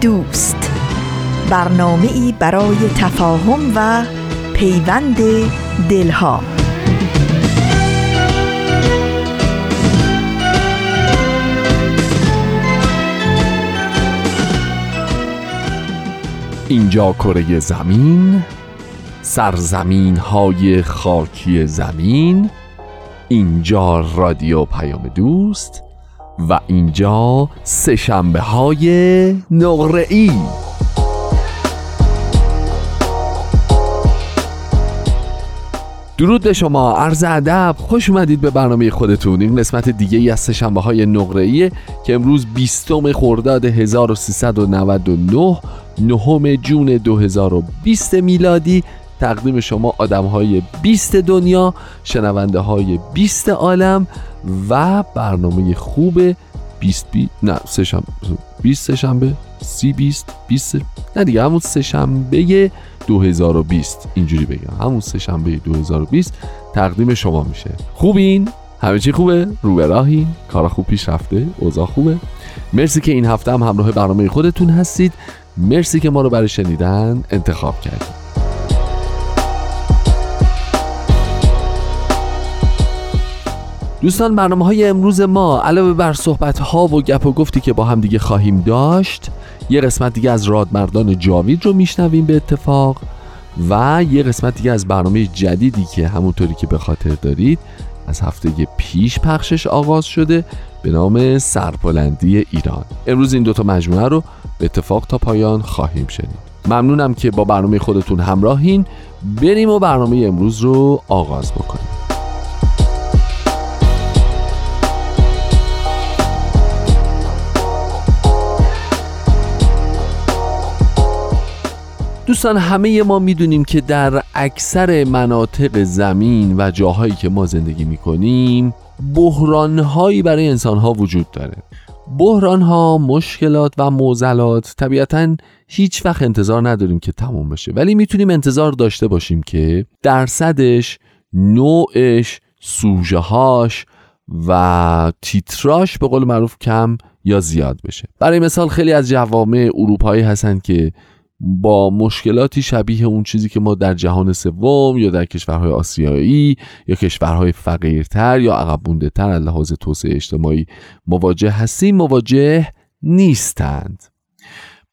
دوست. برنامه ای برای تفاهم و پیوند دلها. اینجا کره زمین سرزمین های خاکی زمین اینجا رادیو پیام دوست و اینجا سهشنبه های نقره ای. درود به شما عرض ادب. خوش اومدید به برنامه خودتون. این قسمت دیگه ای از سهشنبه های نقره که امروز 20 خرداد 1399 نهم جون 2020 میلادی. تقدیم شما آدم های 20 دنیا شنونده های 20 عالم و برنامه خوب 20 بی... نه سه شنبه 20 سه شنبه سی 20 20 نه دیگه همون سه شنبه 2020 اینجوری بگم همون سه شنبه 2020 تقدیم شما میشه. خوبین؟ همه چی خوبه؟ رو به راهین کارا خوب پیش رفته اوضاع خوبه؟ مرسی که این هفته هم همراه برنامه خودتون هستید. مرسی که ما رو برای شنیدن انتخاب کردید. دوستان برنامه های امروز ما علاوه بر صحبت ها و گپ و گفتی که با هم دیگه خواهیم داشت یه قسمت دیگه از رادمردان جاوید رو میشنویم به اتفاق و یه قسمت دیگه از برنامه جدیدی که همونطوری که به خاطر دارید از هفته پیش پخشش آغاز شده به نام سرپلندی ایران. امروز این دوتا مجموعه رو به اتفاق تا پایان خواهیم شنید. ممنونم که با برنامه خودتون همراهین. بریم و برنامه امروز رو آغاز بکنیم. دوستان همه ما می‌دونیم که در اکثر مناطق زمین و جاهایی که ما زندگی می‌کنیم بحرانهایی برای انسانها وجود داره. بحرانها، مشکلات و موزلات طبیعتا هیچ وقت انتظار نداریم که تموم بشه. ولی می‌تونیم انتظار داشته باشیم که درصدش، نوعش، سوژه هاش و تیتراش به قول معروف کم یا زیاد بشه. برای مثال خیلی از جوامع اروپایی هستن که با مشکلاتی شبیه اون چیزی که ما در جهان سوم یا در کشورهای آسیایی یا کشورهای فقیرتر یا عقب تر از لحاظ توسعه اجتماعی مواجه هستیم مواجه نیستند.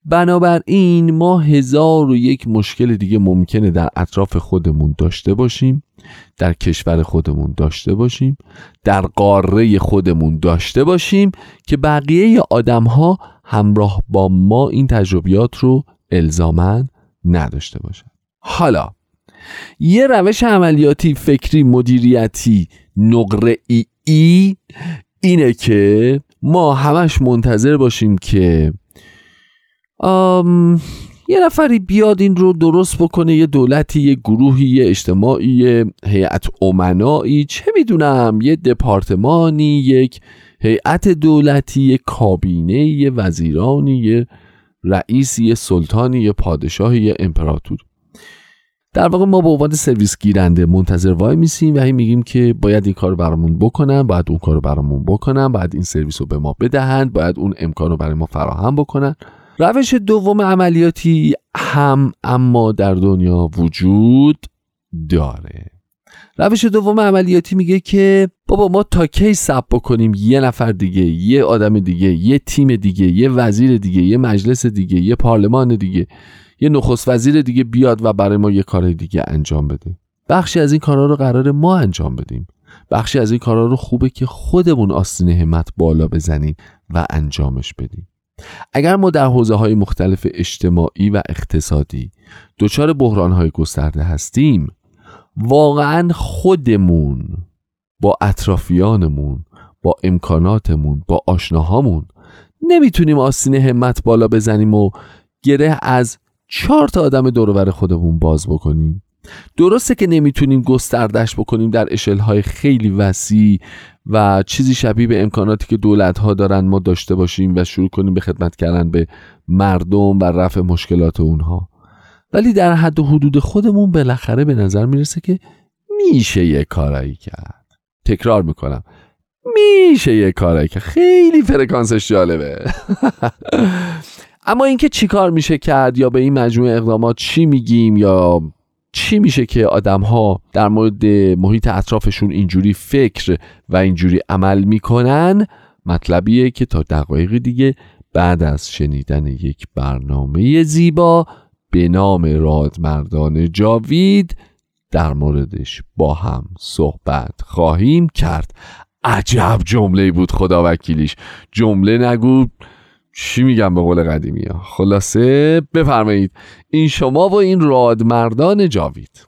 بنابراین ما هزار و یک مشکل دیگه ممکنه در اطراف خودمون داشته باشیم در کشور خودمون داشته باشیم در قاره خودمون داشته باشیم که بقیه آدم ها همراه با ما این تجربیات رو الزامن نداشته باشد. حالا یه روش عملیاتی فکری مدیریتی نقره ای, ای اینه که ما همش منتظر باشیم که آم یه نفری بیاد این رو درست بکنه یه دولتی یه گروهی یه اجتماعی یه هیئت امنایی چه می‌دونم یه دپارتمانی یک هیئت دولتی یه کابینه یه وزیرانی یه رئیسی یه سلطانی یه پادشاهی یه امپراتور. در واقع ما به عنوان سرویس گیرنده منتظر وای میسیم و هی میگیم که باید این کار برامون بکنن باید اون کار برامون بکنن باید این سرویس رو به ما بدهند باید اون امکان رو برای ما فراهم بکنن. روش دوم عملیاتی هم اما در دنیا وجود داره. روش دوم عملیاتی میگه که بابا ما تا کی سب بکنیم؟ یه نفر دیگه یه آدم دیگه یه تیم دیگه یه وزیر دیگه یه مجلس دیگه یه پارلمان دیگه یه نخست وزیر دیگه بیاد و برای ما یه کار دیگه انجام بده. بخشی از این کارها رو قرار ما انجام بدیم. بخشی از این کارها رو خوبه که خودمون آستین همت بالا بزنیم و انجامش بدیم. اگر ما در حوزه های مختلف اجتماعی و اقتصادی دچار بحران های گسترده هستیم واقعا خودمون با اطرافیانمون با امکاناتمون با آشناهامون نمی‌تونیم آستین همت بالا بزنیم و گره از چهار تا آدم دورور خودمون باز بکنیم. درسته که نمی‌تونیم گستردش بکنیم در اشلهای خیلی وسیع و چیزی شبیه به امکاناتی که دولت ها دارن ما داشته باشیم و شروع کنیم به خدمت کردن به مردم و رفع مشکلات اونها. ولی در حد و حدود خودمون بالاخره به نظر می‌رسه که میشه یه کارایی کرد. تکرار می‌کنم. میشه یه کارایی که خیلی فرکانسش جالبه. اما اینکه چیکار میشه کرد یا به این مجموعه اقدامات چی میگیم یا چی میشه که آدم ها در مورد محیط اطرافشون اینجوری فکر و اینجوری عمل می‌کنن مطلبیه که تا دقایق دیگه بعد از شنیدن یک برنامه زیبا به نام رادمردان جاوید در موردش با هم صحبت خواهیم کرد. عجب جمله بود خدا وکیلیش. جمله نگو. چی میگم به قول قدیمی ها؟ خلاصه بفرمایید. این شما و این رادمردان جاوید.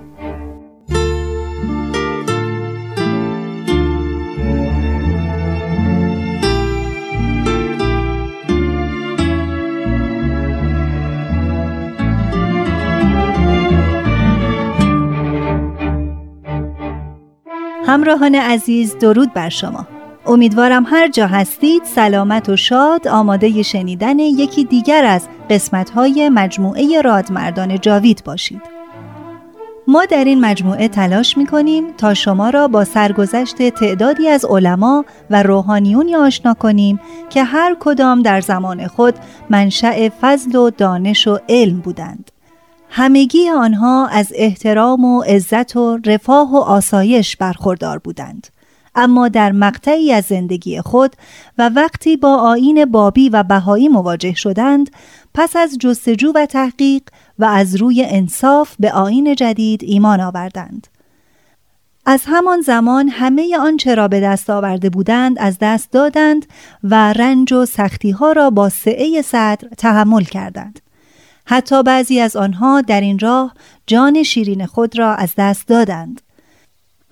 همراهان عزیز درود بر شما امیدوارم هر جا هستید سلامت و شاد آماده شنیدن یکی دیگر از قسمت‌های مجموعه رادمردان جاوید باشید ما در این مجموعه تلاش می کنیم تا شما را با سرگذشت تعدادی از علما و روحانیونی آشنا کنیم که هر کدام در زمان خود منشأ فضل و دانش و علم بودند. همگی آنها از احترام و عزت و رفاه و آسایش برخوردار بودند. اما در مقطعی از زندگی خود و وقتی با آین بابی و بهایی مواجه شدند پس از جستجو و تحقیق و از روی انصاف به آین جدید ایمان آوردند. از همان زمان همه آنچه را به دست آورده بودند از دست دادند و رنج و سختی ها را با سعه صدر تحمل کردند. حتی بعضی از آنها در این راه جان شیرین خود را از دست دادند.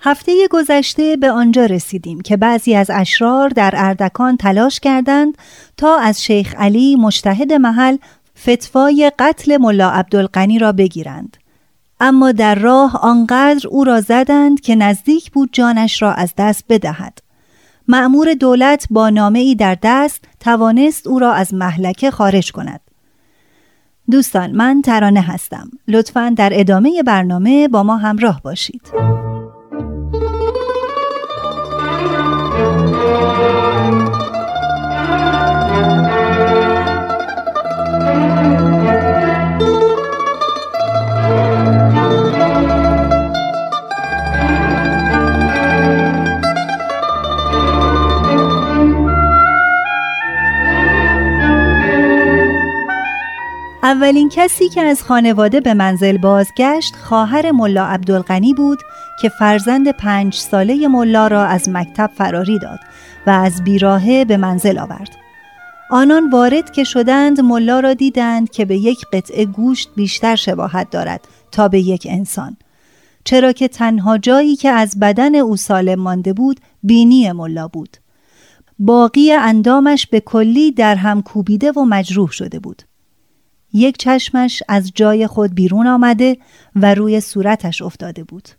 هفته گذشته به آنجا رسیدیم که بعضی از اشرار در اردکان تلاش کردند تا از شیخ علی مشتهد محل فتوای قتل ملا عبدالقنی را بگیرند. اما در راه آنقدر او را زدند که نزدیک بود جانش را از دست بدهد. معمور دولت با نامه ای در دست توانست او را از محلکه خارج کند. دوستان من ترانه هستم. لطفا در ادامه برنامه با ما همراه باشید. اولین کسی که از خانواده به منزل بازگشت خواهر ملا عبدالغنی بود که فرزند پنج ساله ملا را از مکتب فراری داد و از بیراهه به منزل آورد. آنان وارد که شدند ملا را دیدند که به یک قطعه گوشت بیشتر شباهت دارد تا به یک انسان. چرا که تنها جایی که از بدن او سالم مانده بود بینی ملا بود. باقی اندامش به کلی در هم کوبیده و مجروح شده بود. یک چشمش از جای خود بیرون آمده و روی صورتش افتاده بود.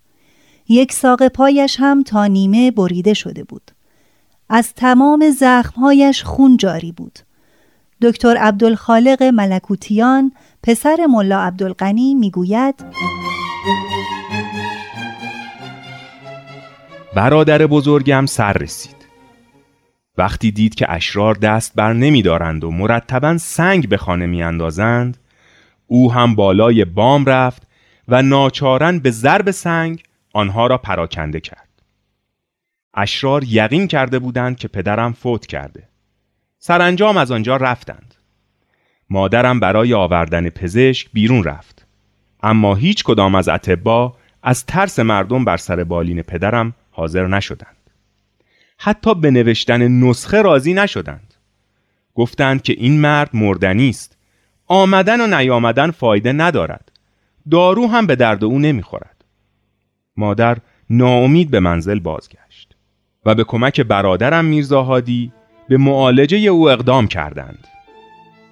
یک ساق پایش هم تا نیمه بریده شده بود. از تمام زخمهایش خون جاری بود. دکتر عبدالخالق ملکوتیان پسر ملا عبدالغنی می‌گوید برادر بزرگم سر رسید وقتی دید که اشرار دست بر نمیدارند و مرتبا سنگ به خانه میاندازند او هم بالای بام رفت و ناچارن به ضرب سنگ آنها را پراکنده کرد. اشرار یقین کرده بودند که پدرم فوت کرده. سرانجام از آنجا رفتند. مادرم برای آوردن پزشک بیرون رفت. اما هیچ کدام از اتبا از ترس مردم بر سر بالین پدرم حاضر نشدند. حتی به نوشتن نسخه راضی نشدند. گفتند که این مرد مردنی است. آمدن و نیامدن فایده ندارد. دارو هم به درد او نمی‌خورد. مادر ناامید به منزل بازگشت و به کمک برادرم میرزاهادی به معالجه او اقدام کردند.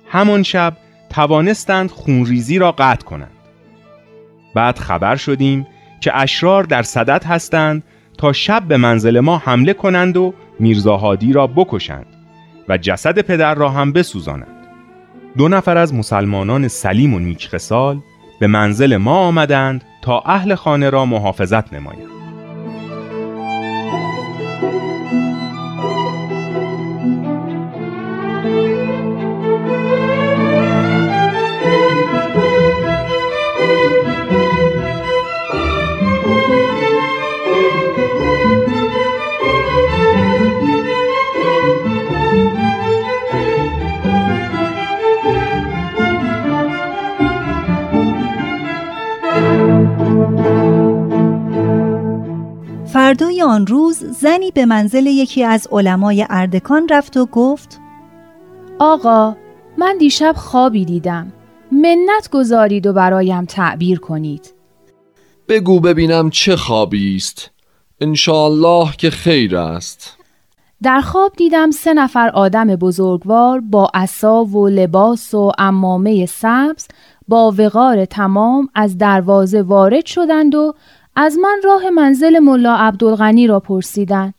همان شب توانستند خونریزی را قطع کنند. بعد خبر شدیم که اشرار در صدت هستند تا شب به منزل ما حمله کنند و میرزاهادی را بکشند و جسد پدر را هم بسوزانند. دو نفر از مسلمانان سلیم و نیکخسال به منزل ما آمدند تا اهل خانه را محافظت نمایند. فردای آن روز زنی به منزل یکی از علمای اردکان رفت و گفت آقا من دیشب خوابی دیدم. منت گذارید و برایم تعبیر کنید. بگو ببینم چه خوابی است. انشاالله که خیر است. در خواب دیدم سه نفر آدم بزرگوار با عصا و لباس و امامه سبز با وقار تمام از دروازه وارد شدند و از من راه منزل ملا عبدالغنی را پرسیدند.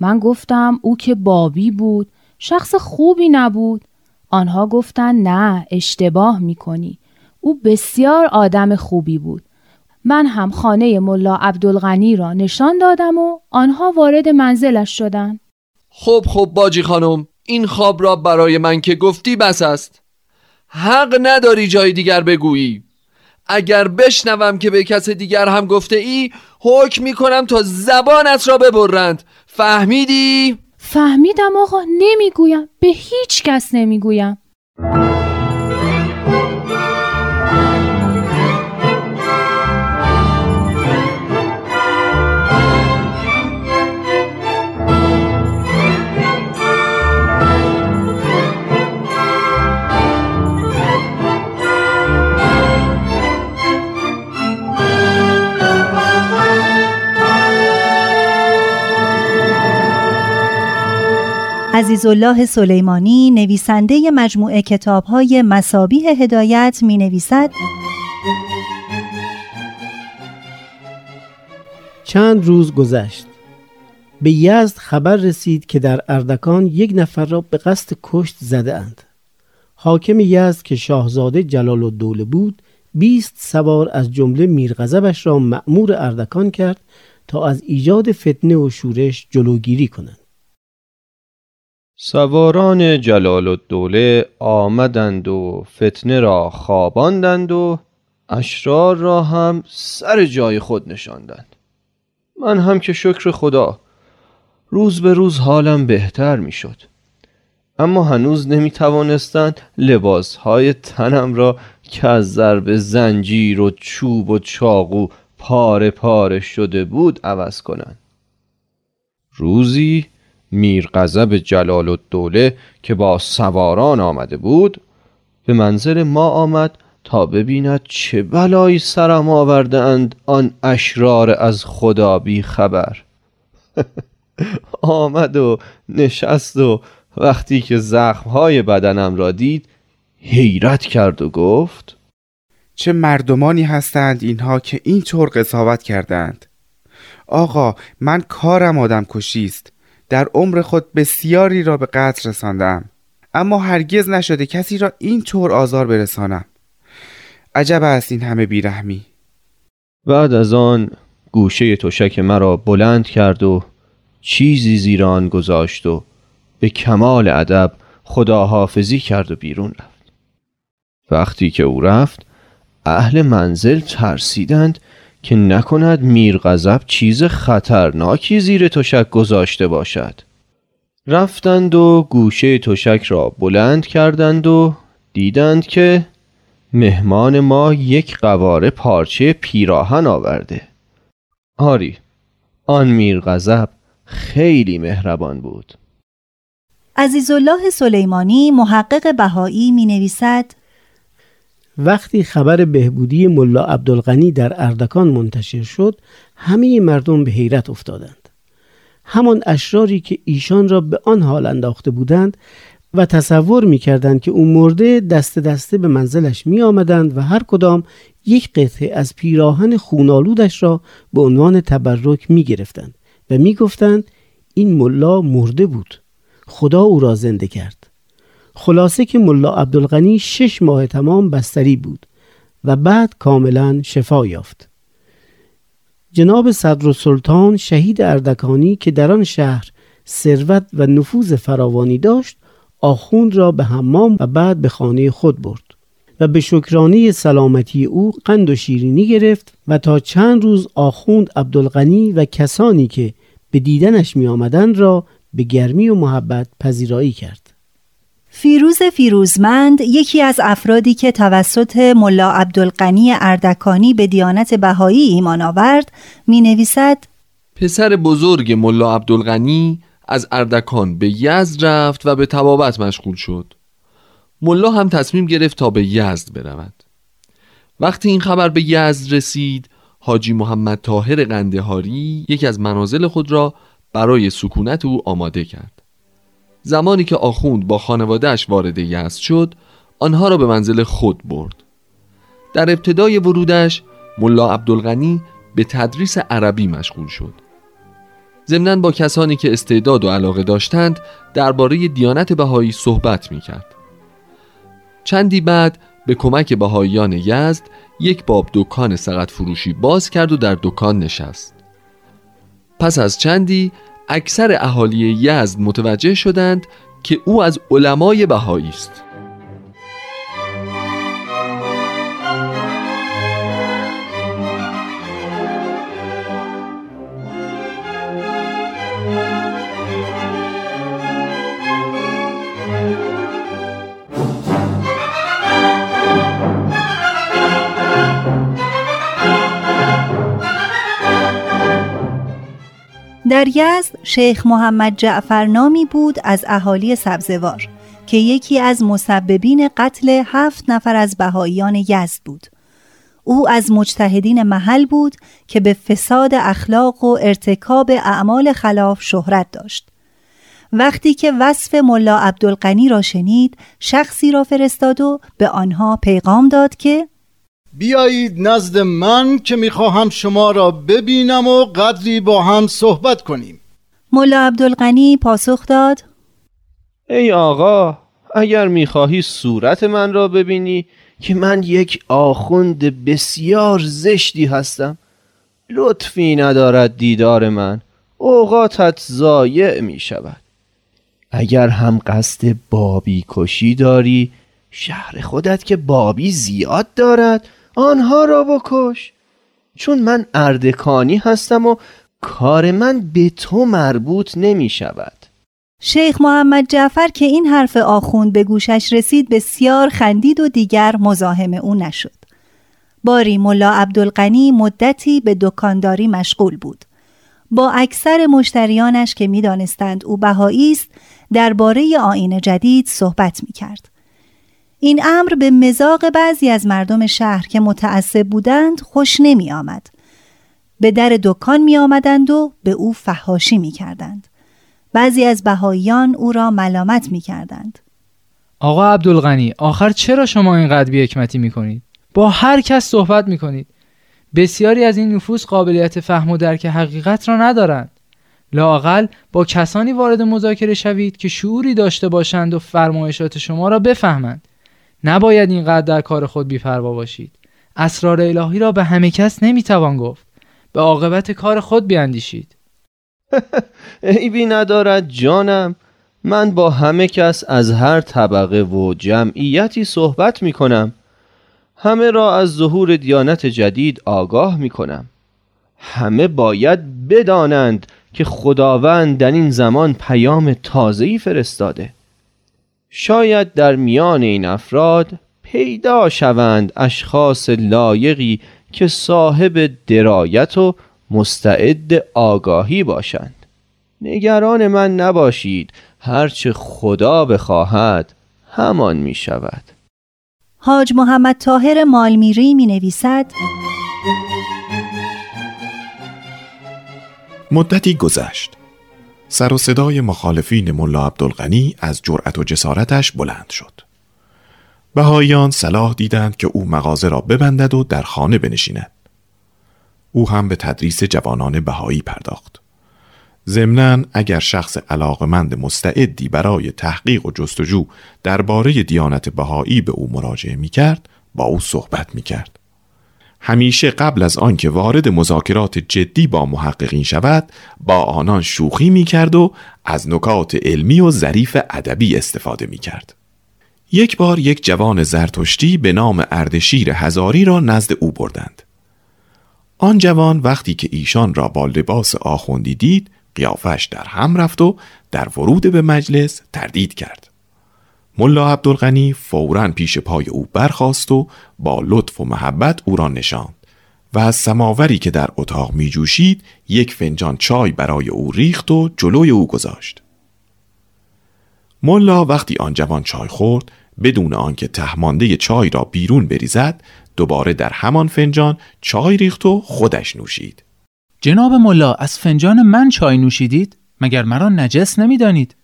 من گفتم او که بابی بود شخص خوبی نبود. آنها گفتند نه اشتباه می کنی. او بسیار آدم خوبی بود. من هم خانه ملا عبدالغنی را نشان دادم و آنها وارد منزلش شدند. خب خب باجی خانم این خواب را برای من که گفتی بس است حق نداری جای دیگر بگویی اگر بشنوم که به کس دیگر هم گفته ای حکم می کنم تا زبانت را ببرند. فهمیدی؟ فهمیدم آقا نمی‌گویم. به هیچ کس نمی‌گویم. عزیزالله سلیمانی نویسنده مجموعه کتابهای مسابیح هدایت می نویسد چند روز گذشت به یزد خبر رسید که در اردکان یک نفر را به قصد کشت زده اند. حاکم یزد که شاهزاده جلال الدوله بود بیست سوار از جمله میرغضبش را مأمور اردکان کرد تا از ایجاد فتنه و شورش جلوگیری کنند. سواران جلال الدوله آمدند و فتنه را خواباندند و اشرار را هم سر جای خود نشاندند. من هم که شکر خدا روز به روز حالم بهتر می شد اما هنوز نمی توانستند لباس های تنم را که از ضرب زنجیر و چوب و چاقو پاره پاره شده بود عوض کنند. روزی میر غضب جلال الدوله که با سواران آمده بود به منزل ما آمد تا ببیند چه بلایی سرم آورده اند آن اشرار از خدا بی خبر. آمد و نشست و وقتی که زخمهای بدنم را دید حیرت کرد و گفت چه مردمانی هستند اینها که اینطور قضاوت کردند؟ آقا من کارم آدم کشیست در عمر خود بسیاری را به قتل رساندم اما هرگز نشده کسی را این طور آزار برسانم. عجب است این همه بیرحمی. بعد از آن گوشه تشک مرا بلند کرد و چیزی زیر آن گذاشت و به کمال ادب خداحافظی کرد و بیرون رفت. وقتی که او رفت اهل منزل ترسیدند که نکند میر غضب چیز خطرناکی زیر تشک گذاشته باشد. رفتند و گوشه تشک را بلند کردند و دیدند که مهمان ما یک قواره پارچه پیراهن آورده. آری آن میر غضب خیلی مهربان بود. عزیزالله سلیمانی محقق بهایی می نویسد وقتی خبر بهبودی ملا عبدالغنی در اردکان منتشر شد همه مردم به حیرت افتادند. همان اشراری که ایشان را به آن حال انداخته بودند و تصور می کردند که او مرده دست دسته به منزلش می آمدند و هر کدام یک قطعه از پیراهن خونالودش را به عنوان تبرک می گرفتند و می گفتند این ملا مرده بود خدا او را زنده کرد. خلاصه که ملا عبدالغنی شش ماه تمام بستری بود و بعد کاملا شفا یافت جناب صدر سلطان شهید اردکانی که در آن شهر ثروت و نفوذ فراوانی داشت آخوند را به حمام و بعد به خانه خود برد و به شکرانه سلامتی او قند و شیرینی گرفت و تا چند روز آخوند عبدالغنی و کسانی که به دیدنش می آمدن را به گرمی و محبت پذیرایی کرد. فیروز فیروزمند یکی از افرادی که توسط ملا عبدالقنی اردکانی به دیانت بهایی ایمان آورد می نویسد پسر بزرگ ملا عبدالغنی از اردکان به یزد رفت و به تبابت مشغول شد. ملا هم تصمیم گرفت تا به یزد برود. وقتی این خبر به یزد رسید حاجی محمد طاهر قندهاری یکی از منازل خود را برای سکونت او آماده کرد. زمانی که آخوند با خانوادهش وارد یزد شد آنها را به منزل خود برد در ابتدای ورودش ملا عبدالغنی به تدریس عربی مشغول شد ضمنا با کسانی که استعداد و علاقه داشتند درباره دیانت بهایی صحبت می کرد. چندی بعد به کمک بهاییان یزد یک باب دکان سقط فروشی باز کرد و در دکان نشست. پس از چندی اکثر اهالی یزد متوجه شدند که او از علمای بهایی است. در یزد شیخ محمد جعفر نامی بود از اهالی سبزوار که یکی از مسببین قتل هفت نفر از بهاییان یزد بود. او از مجتهدین محل بود که به فساد اخلاق و ارتکاب اعمال خلاف شهرت داشت. وقتی که وصف ملا عبدالقنی را شنید شخصی را فرستاد و به آنها پیغام داد که بیایید نزد من که می‌خواهم شما را ببینم و قدری با هم صحبت کنیم. ملا عبدالغنی پاسخ داد. ای آقا اگر می‌خواهی صورت من را ببینی که من یک آخوند بسیار زشتی هستم لطفی ندارد دیدار من. اوقاتت ضایع می شود اگر هم قصد بابی کشی داری شهر خودت که بابی زیاد دارد آنها را بکش. چون من اردکانی هستم و کار من به تو مربوط نمی شود. شیخ محمد جعفر که این حرف آخوند به گوشش رسید بسیار خندید و دیگر مزاحم او نشد. باری ملا عبدالقنی مدتی به دکانداری مشغول بود. با اکثر مشتریانش که می‌دانستند او بهایی است درباره آین جدید صحبت می کرد. این امر به مزاق بعضی از مردم شهر که متعصب بودند خوش نمی آمد. به در دکان می آمدند و به او فهاشی می کردند. بعضی از بهاییان او را ملامت می کردند. آقا عبدالغنی آخر چرا شما اینقدر بی حکمتی می کنید؟ با هر کس صحبت می کنید. بسیاری از این نفوس قابلیت فهم و درک حقیقت را ندارند لاقل با کسانی وارد مذاکره شوید که شعوری داشته باشند و فرمایشات شما را بفهمند نباید اینقدر در کار خود بیپروا باشید. اسرار الهی را به همه کس نمی‌توان گفت. به عاقبت کار خود بیاندیشید. عیبی ندارد جانم. من با همه کس از هر طبقه و جمعیتی صحبت می کنم همه را از ظهور دیانت جدید آگاه می کنم همه باید بدانند که خداوند در این زمان پیام تازه‌ای فرستاده. شاید در میان این افراد پیدا شوند اشخاص لایقی که صاحب درایت و مستعد آگاهی باشند. نگران من نباشید هرچه خدا بخواهد همان می شود حاج محمد طاهر مالمیری می نویسد مدتی گذشت. سر و صدای مخالفین ملا عبدالغنی از جرأت و جسارتش بلند شد. بهاییان صلاح دیدند که او مغازه را ببندد و در خانه بنشیند. او هم به تدریس جوانان بهایی پرداخت. ضمنا اگر شخص علاقمند مستعدی برای تحقیق و جستجو درباره دیانت بهایی به او مراجعه می کرد با او صحبت می کرد. همیشه قبل از آنکه وارد مذاکرات جدی با محققین شود با آنان شوخی می کرد و از نکات علمی و ظریف ادبی استفاده می کرد. یک بار یک جوان زرتشتی به نام اردشیر هزاری را نزد او بردند. آن جوان وقتی که ایشان را با لباس آخوندی دید قیافش در هم رفت و در ورود به مجلس تردید کرد. ملا عبدالغنی فورا پیش پای او برخاست و با لطف و محبت او را نشاند و از سماوری که در اتاق می جوشید یک فنجان چای برای او ریخت و جلوی او گذاشت. ملا وقتی آن جوان چای خورد بدون آنکه تهمانده چای را بیرون بریزد دوباره در همان فنجان چای ریخت و خودش نوشید. جناب ملا از فنجان من چای نوشیدید مگر مرا نجس نمی‌دانید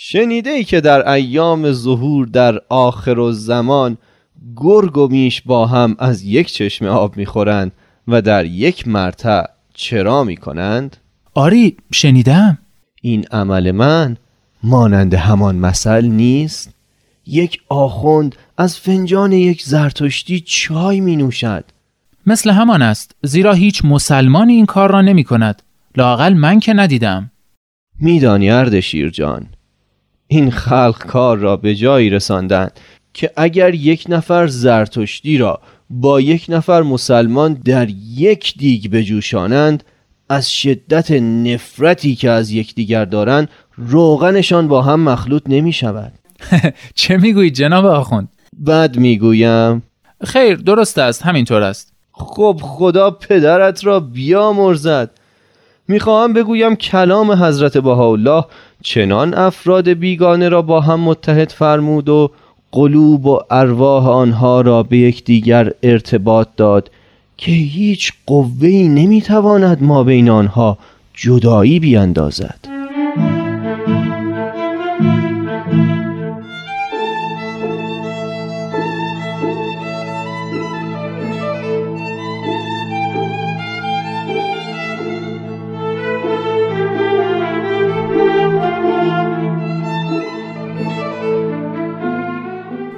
شنیده ای که در ایام ظهور در آخر و زمان گرگ و میش با هم از یک چشمه آب می‌خورند و در یک مرتع چرا می‌کنند؟ آری شنیدم این عمل من مانند همان مثل نیست؟ یک آخوند از فنجان یک زرتشتی چای می نوشد مثل همان است زیرا هیچ مسلمانی این کار را نمی کند لاقل من که ندیدم میدانی اردشیر جان این خلق کار را به جایی رساندند که اگر یک نفر زرتشتی را با یک نفر مسلمان در یک دیگ بجوشانند از شدت نفرتی که از یکدیگر دارند روغنشان با هم مخلوط نمی شود. چه می‌گویید جناب آخوند؟ بد می‌گویم. خیر درست است همینطور است. خب خدا پدرت را بیامرزد. می‌خواهم بگویم کلام حضرت بهاءالله چنان افراد بیگانه را با هم متحد فرمود و قلوب و ارواح آنها را به یکدیگر ارتباط داد که هیچ قوهی نمی‌تواند ما بین آنها جدایی بیاندازد.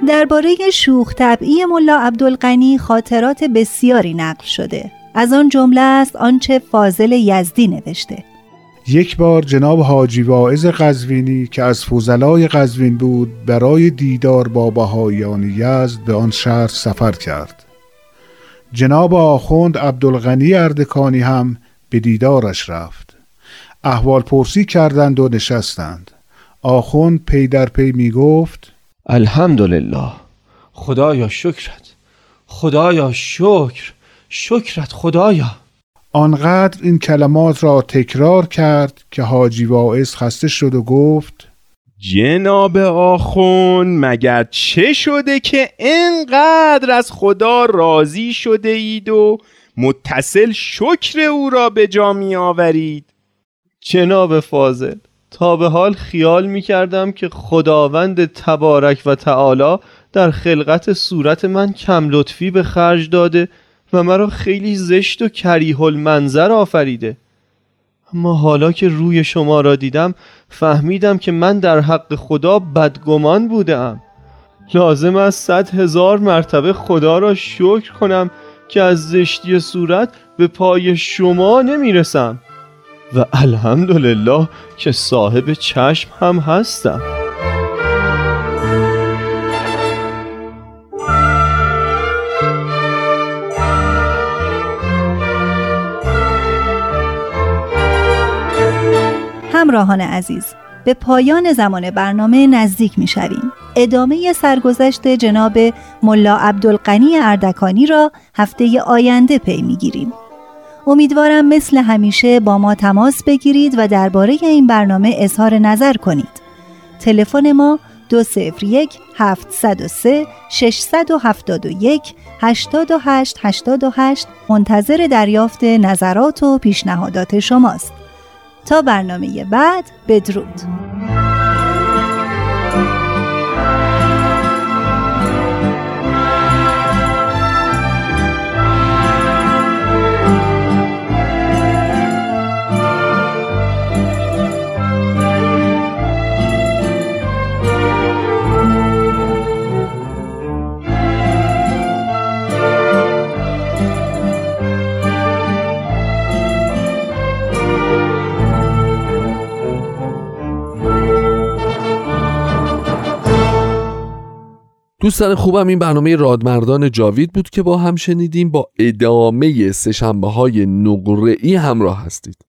درباره شوخ طبعی ملا عبدالغنی خاطرات بسیاری نقل شده. از آن جمله است آنچه فاضل یزدی نوشته. یک بار جناب حاجی واعظ قزوینی که از فوزلای قزوین بود برای دیدار با بهاییان یزد به آن شهر سفر کرد. جناب آخوند عبدالغنی اردکانی هم به دیدارش رفت. احوال پرسی کردند و نشستند. آخوند پی در پی می گفت الحمدلله. خدایا شکرت. خدایا شکر. شکرت خدایا. آنقدر این کلمات را تکرار کرد که حاجی واعظ خسته شد و گفت جناب آخون مگر چه شده که انقدر از خدا راضی شده اید و متصل شکر او را به جا می آورید جناب فاضل تا به حال خیال می کردم که خداوند تبارک و تعالی در خلقت صورت من کم لطفی به خرج داده و مرا خیلی زشت و کریه المنظر آفریده. اما حالا که روی شما را دیدم فهمیدم که من در حق خدا بدگمان بودم لازم است صد هزار مرتبه خدا را شکر کنم که از زشتی صورت به پای شما نمی‌رسم. و الحمدلله که صاحب چشم هم هستم همراهان عزیز به پایان زمان برنامه نزدیک می شویم. ادامه سرگذشت جناب ملا عبدالقنی اردکانی را هفته آینده پی می گیریم. امیدوارم مثل همیشه با ما تماس بگیرید و درباره این برنامه اظهار نظر کنید. تلفن ما 201 703 671 88 88 منتظر دریافت نظرات و پیشنهادات شماست. تا برنامه بعد بدرود دوستان خوبم این برنامه رادمردان جاوید بود که با هم شنیدیم با ادامه سشنبه های نقره‌ای همراه هستید.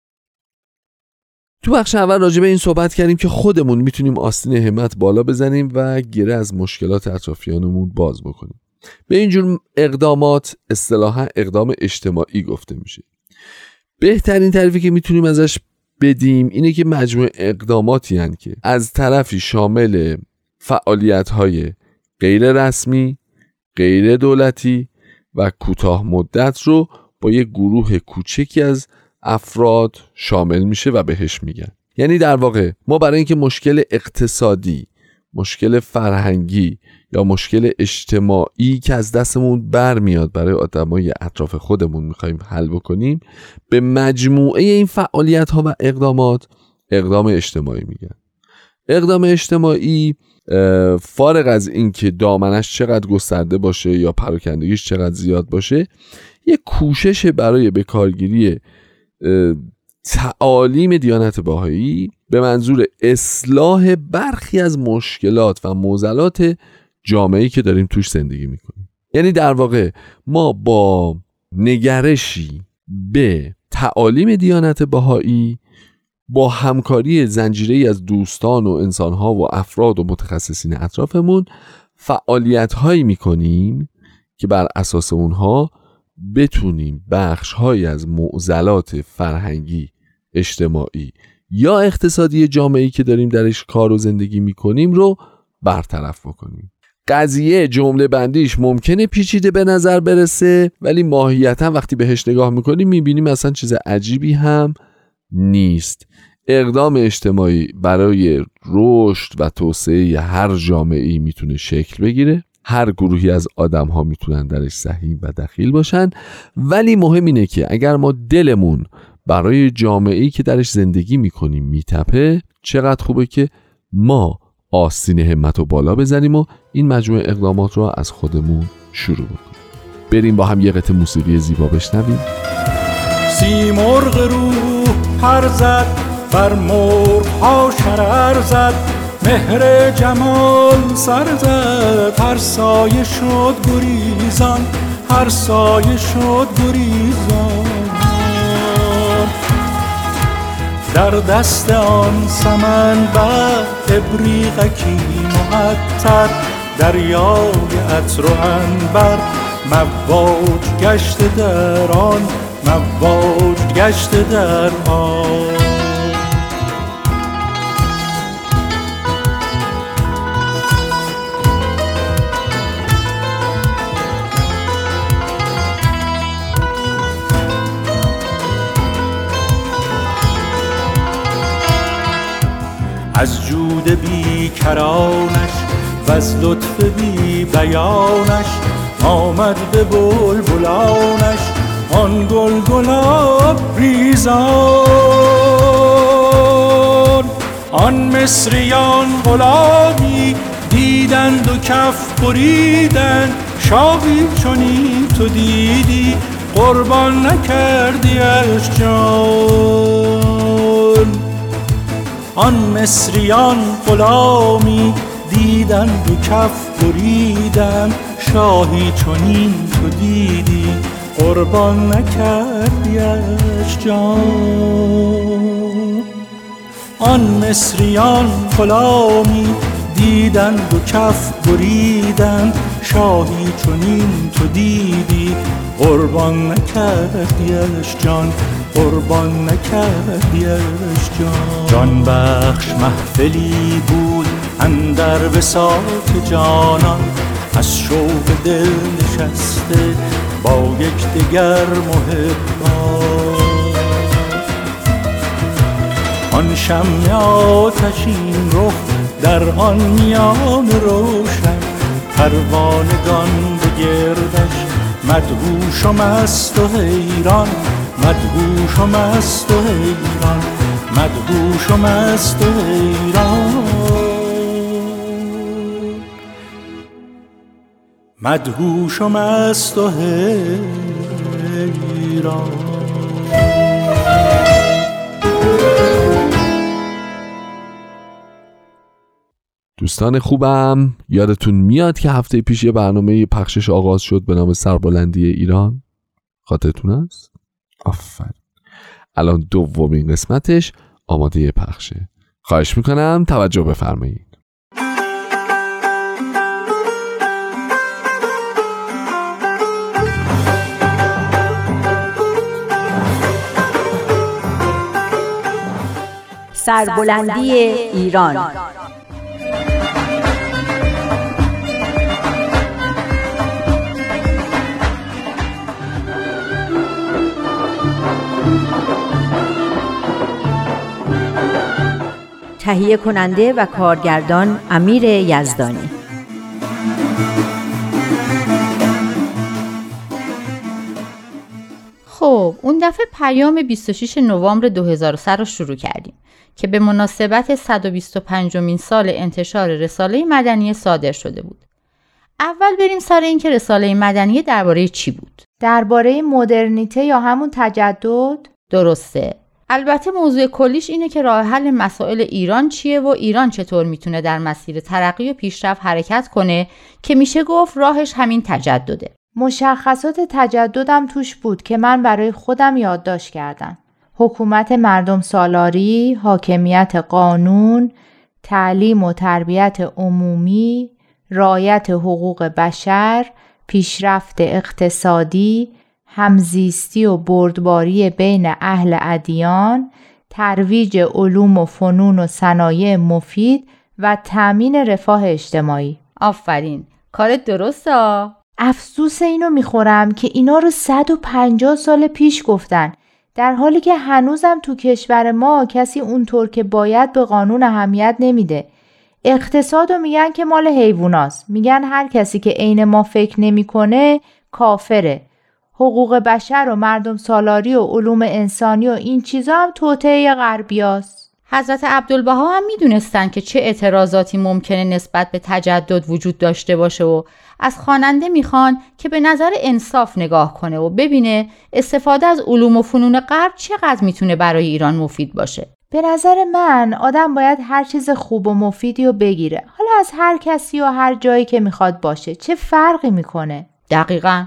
تو بخش اول راجع به این صحبت کردیم که خودمون می‌تونیم آستین همت بالا بزنیم و گره از مشکلات اطرافیانمون باز بکنیم. به اینجور اقدامات اصطلاحا اقدام اجتماعی گفته میشه. بهترین تعریفی که می‌تونیم ازش بدیم اینه که مجموع اقداماتی هن که از طرفی شامل فعالیت های غیر رسمی، غیر دولتی و کوتاه مدت رو با یک گروه کوچکی از افراد شامل میشه و بهش میگن. یعنی در واقع ما برای اینکه مشکل اقتصادی مشکل فرهنگی یا مشکل اجتماعی که از دستمون برمیاد برای آدمای اطراف خودمون می‌خوایم حل بکنیم به مجموعه این فعالیت ها و اقدامات اقدام اجتماعی میگن. اقدام اجتماعی فارغ از اینکه دامنش چقدر گسترده باشه یا پراکندگیش چقدر زیاد باشه یه کوشش برای بکارگیری تعالیم دیانت باهایی به منظور اصلاح برخی از مشکلات و موزلات جامعه‌ای که داریم توش زندگی می‌کنیم. یعنی در واقع ما با نگرشی به تعالیم دیانت باهایی با همکاری زنجیره از دوستان و انسانها و افراد و متخصصین اطرافمون فعالیت هایی می‌کنیم که بر اساس اونها بتونیم بخش های از معضلات فرهنگی اجتماعی یا اقتصادی جامعی که داریم درش کار و زندگی می‌کنیم رو برطرف بکنیم. قضیه جمله بندیش ممکنه پیچیده به نظر برسه ولی ماهیتا وقتی بهش نگاه می‌کنیم می‌بینیم اصلا چیز عجیبی هم نیست. اقدام اجتماعی برای رشد و توسعه هر جامعه می‌تونه شکل بگیره. هر گروهی از آدم ها می‌تونن درش سهیم و دخیل باشن. ولی مهم اینه که اگر ما دلمون برای جامعه که درش زندگی می‌کنیم میتپه چقدر خوبه که ما آستین همت و بالا بزنیم و این مجموعه اقدامات رو از خودمون شروع کنیم بریم با هم یه قطع موسیقی زیبا بشنویم. سیمرغ رو پر زد بر ها شرر زد. مهر جمال سر زد. هر سایه شد گریزان هر سایه شد گریزان. در دست آن سمن بر ابریقکی محتر دریای عطر و انبر مواج گشت در آن مواج گشت در آن از جود بی کرانش و از لطف بی بیانش آمد به بلبلانش. آن گل گلاب ریزان آن مصریان غلامی دیدند و کف بریدند شاهی چونی تو دیدی قربان نکردیش جان آن مصریان غلامی دیدند و کف بریدند شاهی چونین تو دیدی قربان نکردیش جان. آن مصریان غلامی دیدند و کف بریدند. شاهی چونین تو دیدی قربان نکردیش جان. قربان نکردیش جان. جان بخش محفلی بود اندر بساط جانان. از شوق دل نشسته با یکدیگر محبان آن شمع آتشین رخ در آن میان روشن پروانگان به گردش مدهوش و مست و حیران مدهوش و مست و حیران مدهوش و مست و حیران. مدهوش و مست و حیران. دوستان خوبم یادتون میاد که هفته پیش یه برنامه پخشش آغاز شد به نام سربلندی ایران؟ خاطرتون است آفرین. الان دومین قسمتش آماده پخشه. خواهش می‌کنم توجه بفرمایید. سربلندی ایران. تهیه کننده و کارگردان امیر یزدانی. اون دفعه پیام 26 نوامبر 2003 رو شروع کردیم که به مناسبت 125 مین سال انتشار رساله مدنی صادر شده بود. اول بریم سر اینکه رساله مدنی درباره چی بود؟ درباره مدرنیته یا همون تجدد؟ درسته. البته موضوع کلیش اینه که راه حل مسائل ایران چیه و ایران چطور می‌تونه در مسیر ترقی و پیشرفت حرکت کنه که میشه گفت راهش همین تجدده. مشخصات تجددم توش بود که من برای خودم یادداشت کردم. حکومت مردم سالاری، حاکمیت قانون، تعلیم و تربیت عمومی، رایت حقوق بشر، پیشرفت اقتصادی، همزیستی و بردباری بین اهل ادیان، ترویج علوم و فنون و صنایع مفید و تأمین رفاه اجتماعی. آفرین، کارت درسته افسوس اینو می‌خورم که اینا رو 150 سال پیش گفتن در حالی که هنوزم تو کشور ما کسی اونطور که باید به قانون اهمیت نمیده. اقتصاد رو میگن که مال حیواناست. میگن هر کسی که عین ما فکر نمی‌کنه کافره. حقوق بشر و مردم سالاری و علوم انسانی و این چیزا هم توطعه غربیاست. حضرت عبدالبها هم می‌دونستن که چه اعتراضاتی ممکنه نسبت به تجدد وجود داشته باشه و از خواننده می‌خوان که به نظر انصاف نگاه کنه و ببینه استفاده از علوم و فنون غرب چقدر می‌تونه برای ایران مفید باشه. به نظر من آدم باید هر چیز خوب و مفیدی رو بگیره. حالا از هر کسی و هر جایی که می‌خواد باشه. چه فرقی می‌کنه؟ دقیقا.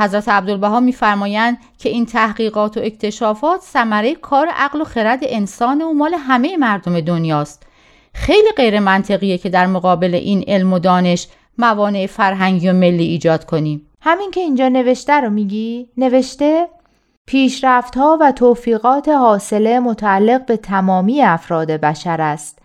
حضرت عبدالبها میفرمایند که این تحقیقات و اکتشافات ثمره کار عقل و خرد انسان و مال همه مردم دنیاست. خیلی غیر منطقیه که در مقابل این علم و دانش موانع فرهنگی و ملی ایجاد کنیم. همین که اینجا نوشته رو میگی؟ نوشته؟ پیشرفت ها و توفیقات حاصله متعلق به تمامی افراد بشر است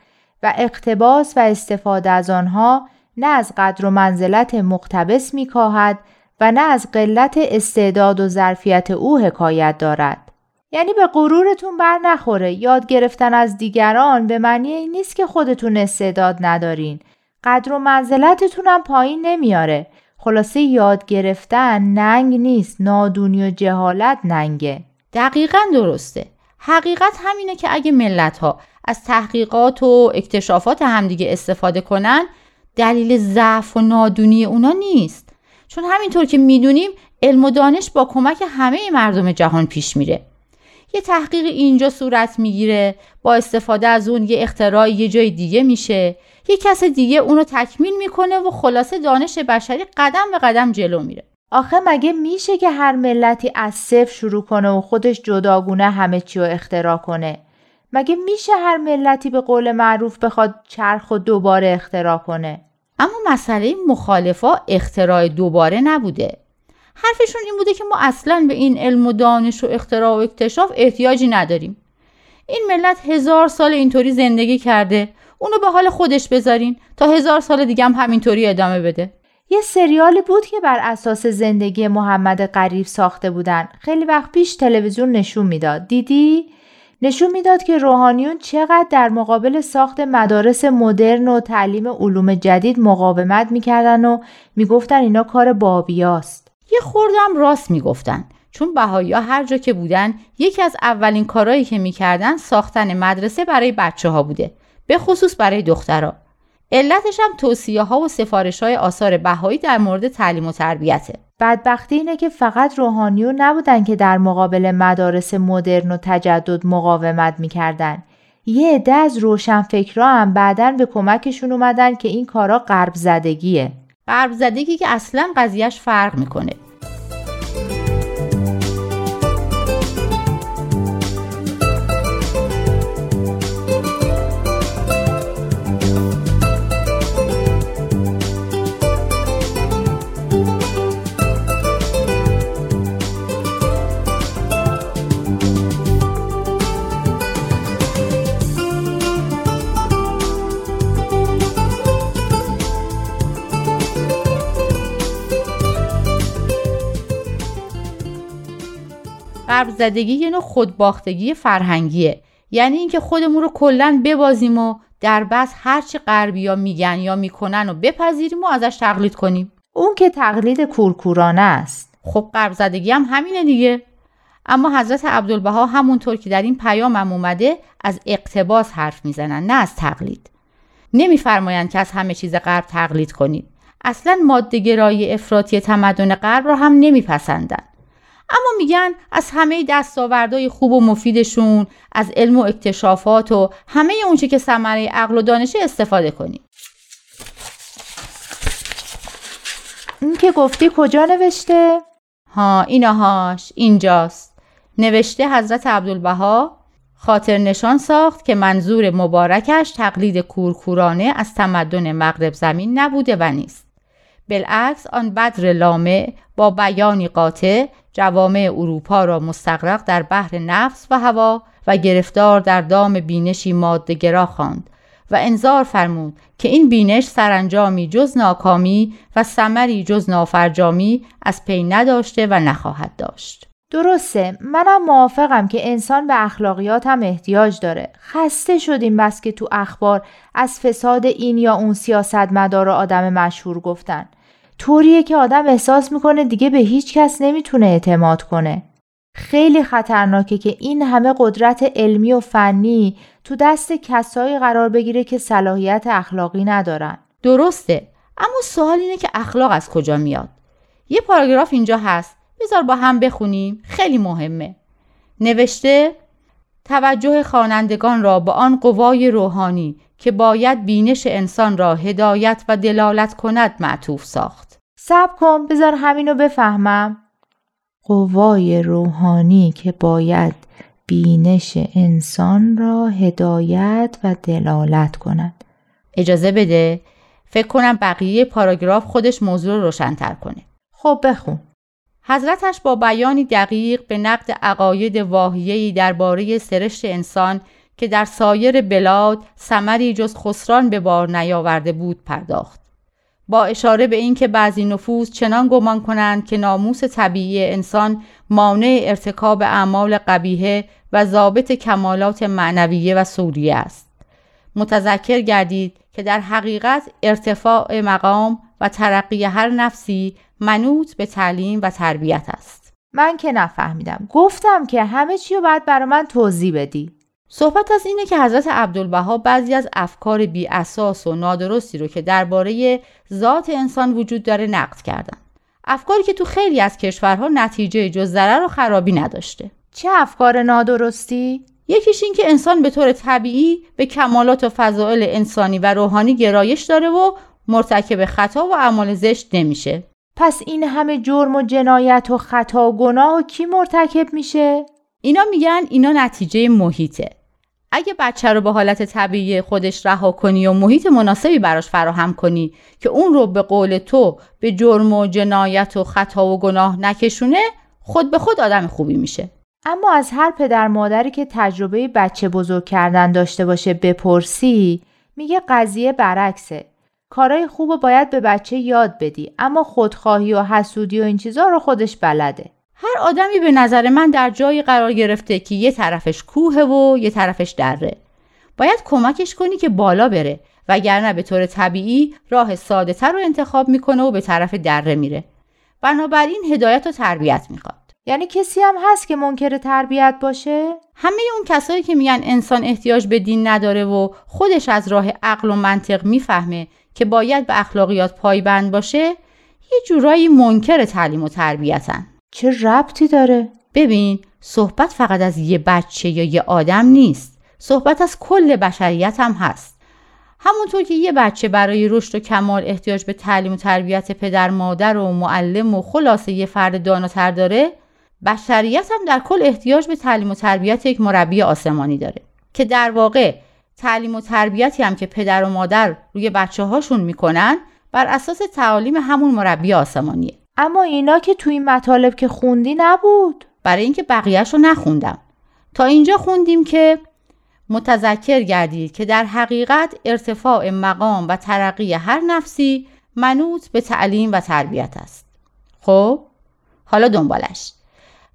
و اقتباس و استفاده از آنها نه از قدر و منزلت مقتبس میکاهد و نه از قلت استعداد و ظرفیت او حکایت دارد. یعنی به غرورتون بر نخوره. یاد گرفتن از دیگران به معنی این نیست که خودتون استعداد ندارین. قدر و منزلتتون هم پایین نمیاره. خلاصه یاد گرفتن ننگ نیست. نادونی و جهالت ننگه. دقیقا درسته. حقیقت همینه که اگه ملت ها از تحقیقات و اکتشافات همدیگه استفاده کنن دلیل ضعف و نادونی اونا نیست. چون همینطور که می‌دونیم علم و دانش با کمک همه مردم جهان پیش میره. یه تحقیق اینجا صورت می‌گیره با استفاده از اون یه اختراع یه جای دیگه میشه. یه کس دیگه اونو تکمیل می‌کنه و خلاصه دانش بشری قدم به قدم جلو میره. آخه مگه میشه که هر ملتی از صفر شروع کنه و خودش جداگونه همه چی رو اختراع کنه؟ مگه میشه هر ملتی به قول معروف بخواد چرخ و دوباره اختراع کنه؟ اما مسئله مخالفا اختراع دوباره نبوده. حرفشون این بوده که ما اصلا به این علم و دانش و اختراع و اکتشاف احتیاجی نداریم. این ملت هزار سال اینطوری زندگی کرده. اونو به حال خودش بذارین تا هزار سال دیگه هم همینطوری ادامه بده. یه سریالی بود که بر اساس زندگی محمد قریب ساخته بودن. خیلی وقت پیش تلویزیون نشون می‌داد. دیدی؟ نشون می‌داد که روحانیون چقدر در مقابل ساخت مدارس مدرن و تعلیم علوم جدید مقاومت می‌کردن و می‌گفتن اینا کار بابیاست. یه خوردم راست می‌گفتن. چون بهایی هر جا که بودن یکی از اولین کارهایی که می‌کردن ساختن مدرسه برای بچه ها بوده. به خصوص برای دخترها. علتش هم توصیه ها و سفارش های آثار بهایی در مورد تعلیم و تربیته. بدبختی اینه که فقط روحانیون نبودن که در مقابل مدارس مدرن و تجدد مقاومت می‌کردن. یه عده از روشنفکرا هم بعدا به کمکشون اومدن که این کارا غرب زدگیه. غرب زدگی که اصلا قضیهش فرق می‌کنه. غرب زدگی یه نوع خودباختگی فرهنگیه. یعنی اینکه خودمون رو کلا ببازیم و در بس هرچی غربیا میگن یا می‌کنن و بپذیریم و ازش تقلید کنیم. اون که تقلید کورکورانه است. خب غرب زدگی هم همینه دیگه. اما حضرت عبدالبها همونطور که در این پیامم اومده از اقتباس حرف می‌زنن نه از تقلید. نمیفرمایند که از همه چیز غرب تقلید کنید. اصلا مادهگرایی افراطی تمدن غرب را هم نمیپسندن اما میگن از همه دستاوردهای خوب و مفیدشون از علم و اکتشافات و همه اونچه که ثمره عقل و دانشه استفاده کنیم. این که گفتی کجا نوشته؟ ها اینهاش اینجاست. نوشته حضرت عبدالبها خاطر نشان ساخت که منظور مبارکش تقلید کورکورانه از تمدن مغرب زمین نبوده و نیست. بالعکس آن بدر لامع با بیانی قاطع جوامع اروپا را مستقرق در بحر نفس و هوا و گرفتار در دام بینشی مادهگرا خواند و انظار فرمود که این بینش سرانجامی جز ناکامی و ثمری جز نافرجامی از پی نداشته و نخواهد داشت. درسته منم موافقم که انسان به اخلاقیات هم احتیاج داره. خسته شدیم بس که تو اخبار از فساد این یا اون سیاستمدار و آدم مشهور گفتن. طوریه که آدم احساس می‌کنه دیگه به هیچ کس نمی‌تونه اعتماد کنه. خیلی خطرناکه که این همه قدرت علمی و فنی تو دست کسایی قرار بگیره که صلاحیت اخلاقی ندارن. درسته اما سوال اینه که اخلاق از کجا میاد؟ یه پاراگراف اینجا هست بذار با هم بخونیم خیلی مهمه. نوشته توجه خوانندگان را به آن قوای روحانی که باید بینش انسان را هدایت و دلالت کند معطوف ساخت. سب کن بذار همینو بفهمم. قوای روحانی که باید بینش انسان را هدایت و دلالت کند. اجازه بده فکر کنم بقیه پاراگراف خودش موضوع رو روشنتر کنه. خب بخون. حضرتش با بیانی دقیق به نقد عقاید واهیه‌ای درباره سرشت انسان که در سایر بلاد ثمری جز خسران به بار نیاورده بود پرداخت با اشاره به اینکه بعضی نفوس چنان گمان کنند که ناموس طبیعی انسان مانع ارتکاب اعمال قبیهه و ضابط کمالات معنویه و سوریه است. متذکر گردید که در حقیقت ارتفاع مقام و ترقی هر نفسی منوط به تعلیم و تربیت است. من که نفهمیدم. گفتم که همه چی رو باید برای من توضیح بدی. صحبت از اینه که حضرت عبدالبها بعضی از افکار بی اساس و نادرستی رو که درباره ذات انسان وجود داره نقد کردن. افکاری که تو خیلی از کشورها نتیجه جز ضرر و خرابی نداشته. چه افکار نادرستی؟ یکیش این که انسان به طور طبیعی به کمالات و فضائل انسانی و روحانی گرایش داره و مرتکب خطا و اعمال زشت نمیشه. پس این همه جرم و جنایت و خطا و گناه و کی مرتکب میشه؟ اینا میگن اینا نتیجه محیطه. اگه بچه رو به حالت طبیعی خودش رها کنی و محیط مناسبی براش فراهم کنی که اون رو به قول تو به جرم و جنایت و خطا و گناه نکشونه خود به خود آدم خوبی میشه. اما از هر پدر مادری که تجربه بچه بزرگ کردن داشته باشه بپرسی میگه قضیه برعکسه. کارای خوب باید به بچه یاد بدی اما خودخواهی و حسودی و این چیزا رو خودش بلده. هر آدمی به نظر من در جایی قرار گرفته که یه طرفش کوه و یه طرفش دره. باید کمکش کنی که بالا بره وگرنه به طور طبیعی راه ساده تر رو انتخاب می‌کنه و به طرف دره میره. بنابراین هدایت و تربیت می‌خواد. یعنی کسی هم هست که منکر تربیت باشه؟ همه اون کسایی که میگن انسان احتیاج به دین نداره و خودش از راه عقل و منطق می‌فهمه که باید به اخلاقیات پایبند باشه یه جورایی منکر تعلیم و تربیتن. چه ربطی داره؟ ببین صحبت فقط از یه بچه یا یه آدم نیست. صحبت از کل بشریت هم هست. همونطور که یه بچه برای رشد و کمال احتیاج به تعلیم و تربیت پدر مادر و معلم و خلاصه یه فرد داناتر داره بشریت هم در کل احتیاج به تعلیم و تربیت یک مربی آسمانی داره. که در واقع تعلیم و تربیتی هم که پدر و مادر روی بچه هاشون می‌کنن بر اساس تعالیم همون مربی آسمانیه. اما اینا که توی این مطالب که خوندی نبود. برای اینکه بقیهش رو نخوندم. تا اینجا خوندیم که متذکر گردید که در حقیقت ارتفاع مقام و ترقی هر نفسی منوط به تعلیم و تربیت است. خب حالا دنبالش.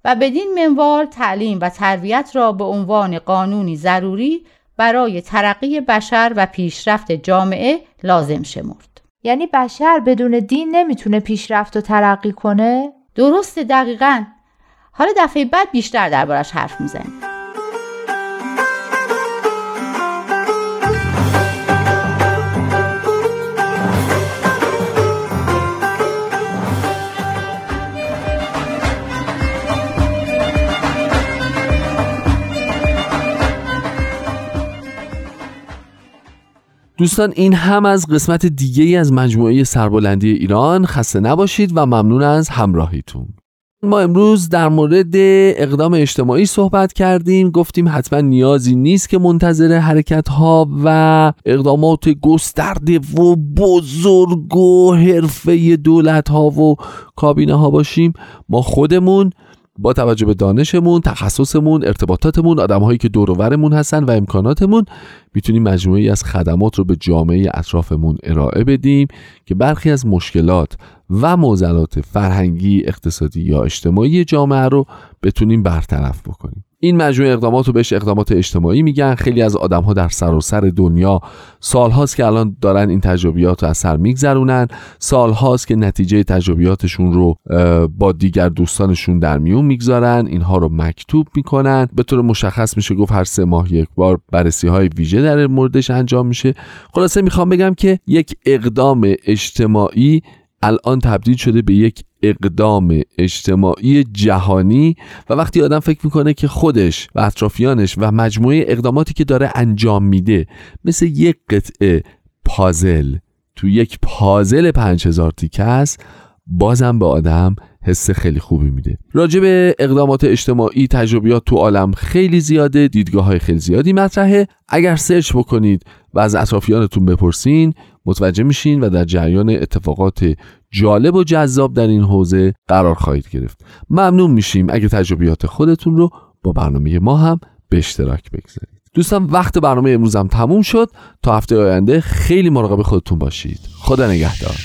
و بدین منوال تعلیم و تربیت را به عنوان قانونی ضروری برای ترقی بشر و پیشرفت جامعه لازم شمرد. یعنی بشر بدون دین نمی‌تونه پیشرفت و ترقی کنه؟ درسته دقیقا. حالا دفعه بعد بیشتر دربارش حرف می‌زنیم. دوستان این هم از قسمت دیگه ای از مجموعه سربلندی ایران. خسته نباشید و ممنون از همراهیتون. ما امروز در مورد اقدام اجتماعی صحبت کردیم. گفتیم حتما نیازی نیست که منتظر حرکت ها و اقدامات گسترده و بزرگ و حرفه دولت ها و کابینه ها باشیم. ما خودمون با توجه به دانشمون، تخصصمون، ارتباطاتمون، آدمهایی که دورورمون هستن و امکاناتمون می‌تونیم مجموعی از خدمات رو به جامعه اطرافمون ارائه بدیم که برخی از مشکلات و معضلات فرهنگی، اقتصادی یا اجتماعی جامعه رو بتونیم برطرف بکنیم. این مجموعه اقدامات رو بهش اقدامات اجتماعی میگن. خیلی از آدم ها در سراسر دنیا سالهاست که الان دارن این تجربیات رو از سر میگذرونن. سالهاست که نتیجه تجربیاتشون رو با دیگر دوستانشون در میون می‌گذارن. اینها رو مکتوب می‌کنن. به طور مشخص میشه گفت هر سه ماه یک بار بررسی های ویژه در موردش انجام میشه. خلاصه می‌خوام بگم که یک اقدام اجتماعی الان تبدیل شده به یک اقدام اجتماعی جهانی و وقتی آدم فکر می‌کنه که خودش و اطرافیانش و مجموعه اقداماتی که داره انجام میده مثل یک قطعه پازل تو یک پازل 5000 تیکه است بازم به آدم حس خیلی خوبی میده. راجع به اقدامات اجتماعی تجربیات تو عالم خیلی زیاده دیدگاه های خیلی زیادی مطرحه. اگر سرچ بکنید و از اطرافیانتون بپرسین متوجه میشین و در جریان اتفاقات جالب و جذاب در این حوزه قرار خواهید گرفت. ممنون میشیم اگه تجربیات خودتون رو با برنامه ما هم به اشتراک بگذارید. دوستان وقت برنامه امروزم تموم شد. تا هفته آینده خیلی مراقب خودتون باشید. خدا نگهدار.